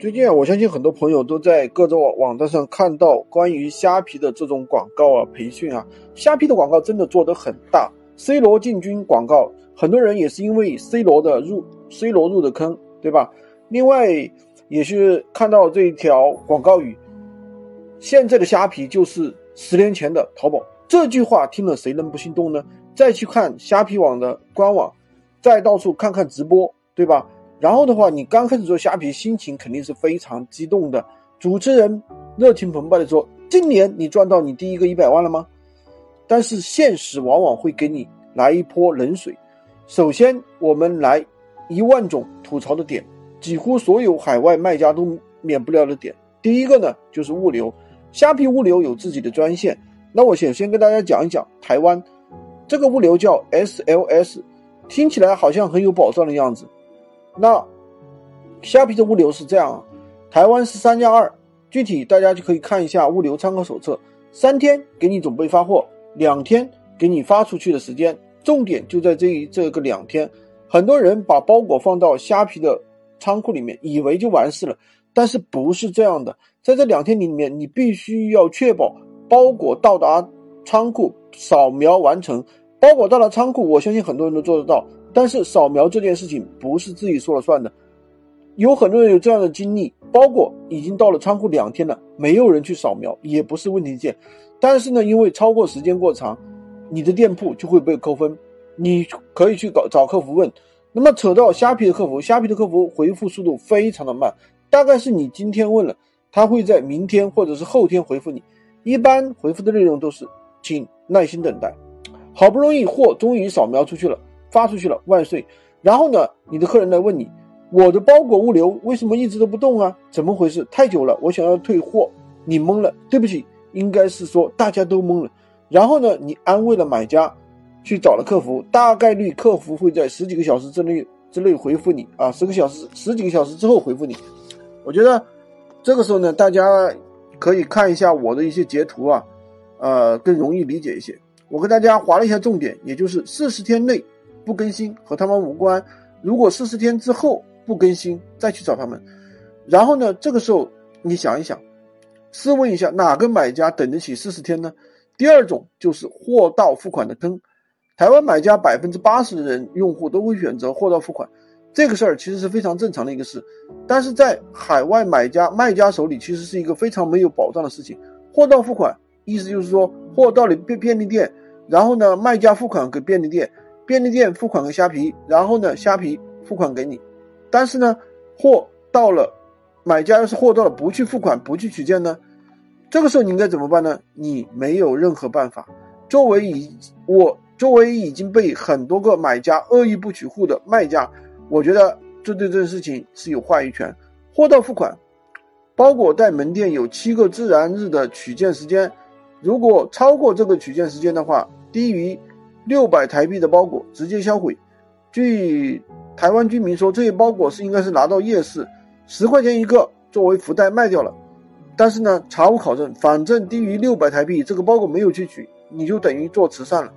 最近啊，我相信很多朋友都在各种网站上看到关于虾皮的这种广告啊、培训啊。虾皮的广告真的做得很大，C 罗进军广告，很多人也是因为 C 罗的入 C 罗入的坑，对吧？另外也是看到这一条广告语：“现在的虾皮就是十年前的淘宝。”这句话听了谁能不心动呢？再去看虾皮网的官网，再到处看看直播，对吧？然后的话，你刚开始做虾皮，心情肯定是非常激动的。主持人热情澎湃的说：“今年你赚到你第一个一百万了吗？”但是现实往往会给你来一泼冷水。首先，我们来一万种吐槽的点，几乎所有海外卖家都免不了的点。第一个呢，就是物流。虾皮物流有自己的专线。那我先先跟大家讲一讲台湾这个物流叫 SLS，听起来好像很有保障的样子。那虾皮的物流是这样啊，台湾是三加二，具体大家就可以看一下物流参考手册，三天给你准备发货，两天给你发出去的时间，重点就在这一这个两天。很多人把包裹放到虾皮的仓库里面，以为就完事了，但是不是这样的，在这两天里面，你必须要确保包裹到达仓库，扫描完成，包裹到了仓库，我相信很多人都做得到。但是扫描这件事情不是自己说了算的，有很多人有这样的经历，包裹已经到了仓库两天了，没有人去扫描，也不是问题件。但是呢，因为超过时间过长，你的店铺就会被扣分。你可以去搞找客服问。那么扯到虾皮的客服，虾皮的客服回复速度非常的慢，大概是你今天问了，他会在明天或者是后天回复你。一般回复的内容都是，请耐心等待。好不容易货终于扫描出去了。发出去了，万岁！然后呢，你的客人来问你，我的包裹物流为什么一直都不动啊？怎么回事？太久了，我想要退货，你懵了。对不起，应该是说大家都懵了。然后呢，你安慰了买家，去找了客服，大概率客服会在十几个小时之内之内回复你啊，十个小时十几个小时之后回复你。我觉得这个时候呢，大家可以看一下我的一些截图啊，呃，更容易理解一些。我给大家划了一下重点，也就是四十天内。不更新和他们无关。如果四十天之后不更新，再去找他们。然后呢，这个时候你想一想，试问一下，哪个买家等得起四十天呢？第二种就是货到付款的坑。台湾买家百分之八十的人用户都会选择货到付款，这个事儿其实是非常正常的一个事。但是在海外买家卖家手里，其实是一个非常没有保障的事情。货到付款，意思就是说货到了便便利店，然后呢，卖家付款给便利店。便利店付款给虾皮，然后呢，虾皮付款给你，但是呢，货到了，买家要是货到了不去付款不去取件呢，这个时候你应该怎么办呢？你没有任何办法。作为已我作为已经被很多个买家恶意不取货的卖家，我觉得这对这件事情是有话语权。货到付款，包裹在门店有七个自然日的取件时间，如果超过这个取件时间的话，低于。六百台币的包裹直接销毁。据台湾居民说，这些包裹是应该是拿到夜市，十块钱一个作为福袋卖掉了。但是呢，查无考证，反正低于六百台币，这个包裹没有去取，你就等于做慈善了。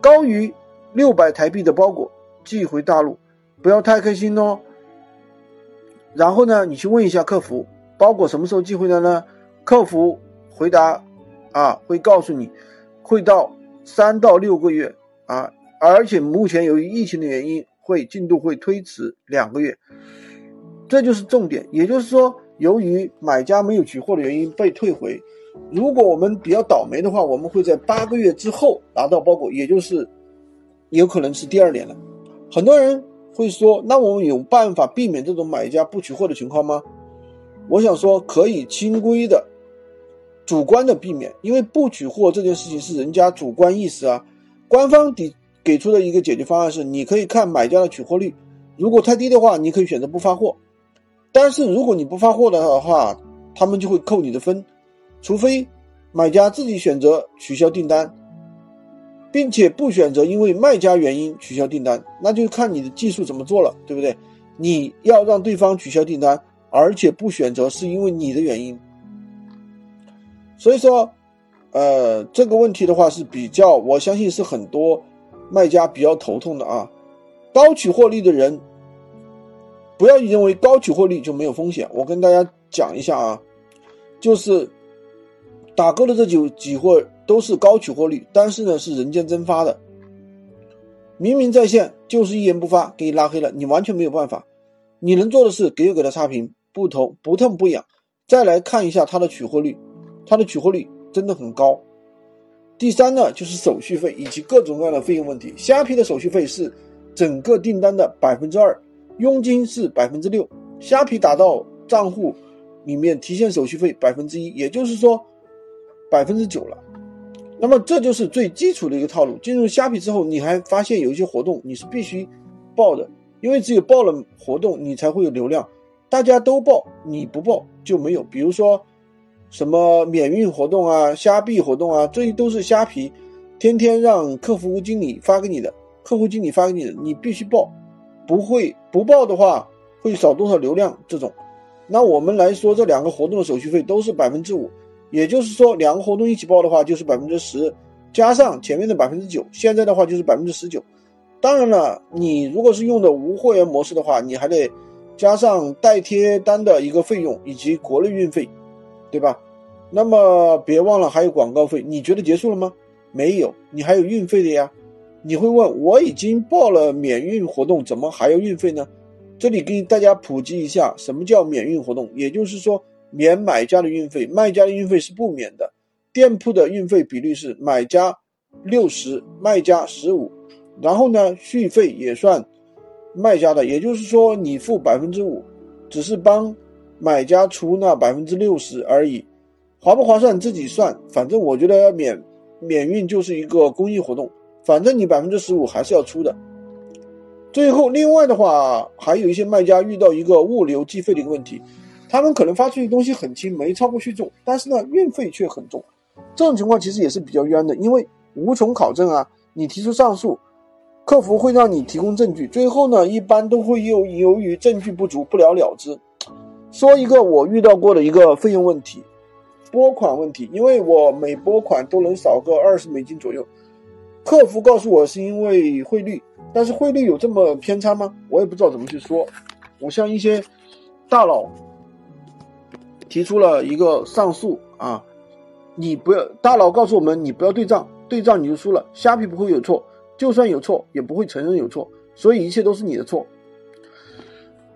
高于六百台币的包裹寄回大陆，不要太开心哦。然后呢，你去问一下客服，包裹什么时候寄回来呢？客服回答啊，会告诉你，会到三到六个月。啊，而且目前由于疫情的原因，会进度会推迟两个月，这就是重点。也就是说，由于买家没有取货的原因被退回，如果我们比较倒霉的话，我们会在八个月之后拿到包裹，也就是有可能是第二年了。很多人会说，那我们有办法避免这种买家不取货的情况吗？我想说，可以轻规的、主观的避免，因为不取货这件事情是人家主观意识啊。官方给给出的一个解决方案是，你可以看买家的取货率，如果太低的话，你可以选择不发货。但是如果你不发货的话，他们就会扣你的分，除非买家自己选择取消订单，并且不选择因为卖家原因取消订单，那就看你的技术怎么做了，对不对？你要让对方取消订单，而且不选择是因为你的原因，所以说。呃，这个问题的话是比较，我相信是很多卖家比较头痛的啊。高取货率的人，不要认为高取货率就没有风险。我跟大家讲一下啊，就是打勾的这几几货都是高取货率，但是呢是人间蒸发的，明明在线就是一言不发给你拉黑了，你完全没有办法。你能做的是给我给他差评，不投不痛不痒，再来看一下它的取货率，它的取货率真的很高。第三呢，就是手续费以及各种各样的费用问题。虾皮的手续费是整个订单的百分之二，佣金是百分之六，虾皮打到账户里面提现手续费百分之一，也就是说百分之九了。那么这就是最基础的一个套路。进入虾皮之后，你还发现有一些活动你是必须报的，因为只有报了活动，你才会有流量。大家都报，你不报就没有。比如说。什么免运活动啊，虾币活动啊，这些都是虾皮天天让客服经理发给你的，客户经理发给你的，你必须报，不会不报的话会少多少流量这种。那我们来说，这两个活动的手续费都是百分之五，也就是说两个活动一起报的话就是百分之十，加上前面的百分之九，现在的话就是百分之十九。当然了，你如果是用的无会员模式的话，你还得加上代贴单的一个费用以及国内运费。对吧？那么别忘了还有广告费。你觉得结束了吗？没有，你还有运费的呀。你会问，我已经报了免运活动，怎么还要运费呢？这里给大家普及一下，什么叫免运活动？也就是说，免买家的运费，卖家的运费是不免的。店铺的运费比率是买家六十，卖家十五。然后呢，续费也算卖家的，也就是说你付百分之五，只是帮。买家出那百分之六十而已，划不划算自己算。反正我觉得免免运就是一个公益活动，反正你百分之十五还是要出的。最后，另外的话，还有一些卖家遇到一个物流计费的一个问题，他们可能发出去东西很轻，没超过续重，但是呢运费却很重。这种情况其实也是比较冤的，因为无从考证啊。你提出上诉，客服会让你提供证据，最后呢一般都会由由于证据不足不了了之。说一个我遇到过的一个费用问题，拨款问题，因为我每拨款都能少个二十美金左右，客服告诉我是因为汇率，但是汇率有这么偏差吗？我也不知道怎么去说。我向一些大佬提出了一个上诉啊，你不要大佬告诉我们你不要对账，对账你就输了。虾皮不会有错，就算有错也不会承认有错，所以一切都是你的错。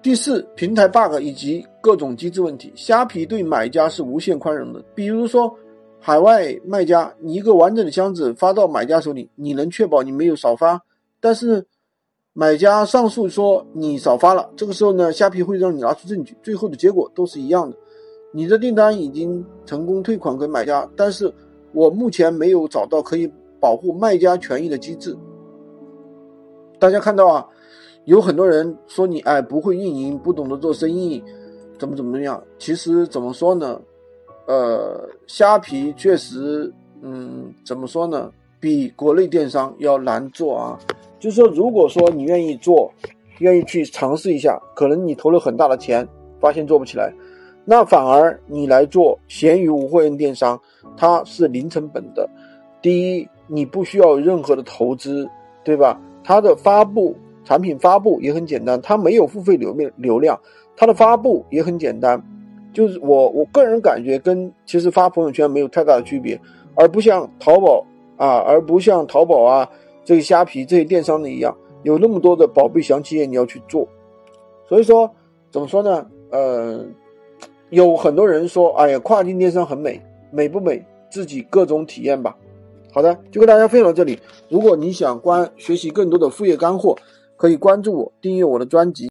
第四，平台 bug 以及各种机制问题，虾皮对买家是无限宽容的。比如说，海外卖家，你一个完整的箱子发到买家手里，你能确保你没有少发？但是买家上诉说你少发了，这个时候呢，虾皮会让你拿出证据，最后的结果都是一样的。你的订单已经成功退款给买家，但是我目前没有找到可以保护卖家权益的机制。大家看到啊？有很多人说你哎不会运营，不懂得做生意，怎么怎么样？其实怎么说呢？呃，虾皮确实，嗯，怎么说呢？比国内电商要难做啊。就是说，如果说你愿意做，愿意去尝试一下，可能你投了很大的钱，发现做不起来，那反而你来做闲鱼无货源电商，它是零成本的。第一，你不需要任何的投资，对吧？它的发布。产品发布也很简单，它没有付费流面流量，它的发布也很简单，就是我我个人感觉跟其实发朋友圈没有太大的区别，而不像淘宝啊，而不像淘宝啊这个虾皮这些电商的一样，有那么多的宝贝详情页你要去做，所以说怎么说呢？呃，有很多人说，哎呀，跨境电商很美，美不美？自己各种体验吧。好的，就跟大家分享到这里。如果你想关学习更多的副业干货。可以关注我，订阅我的专辑。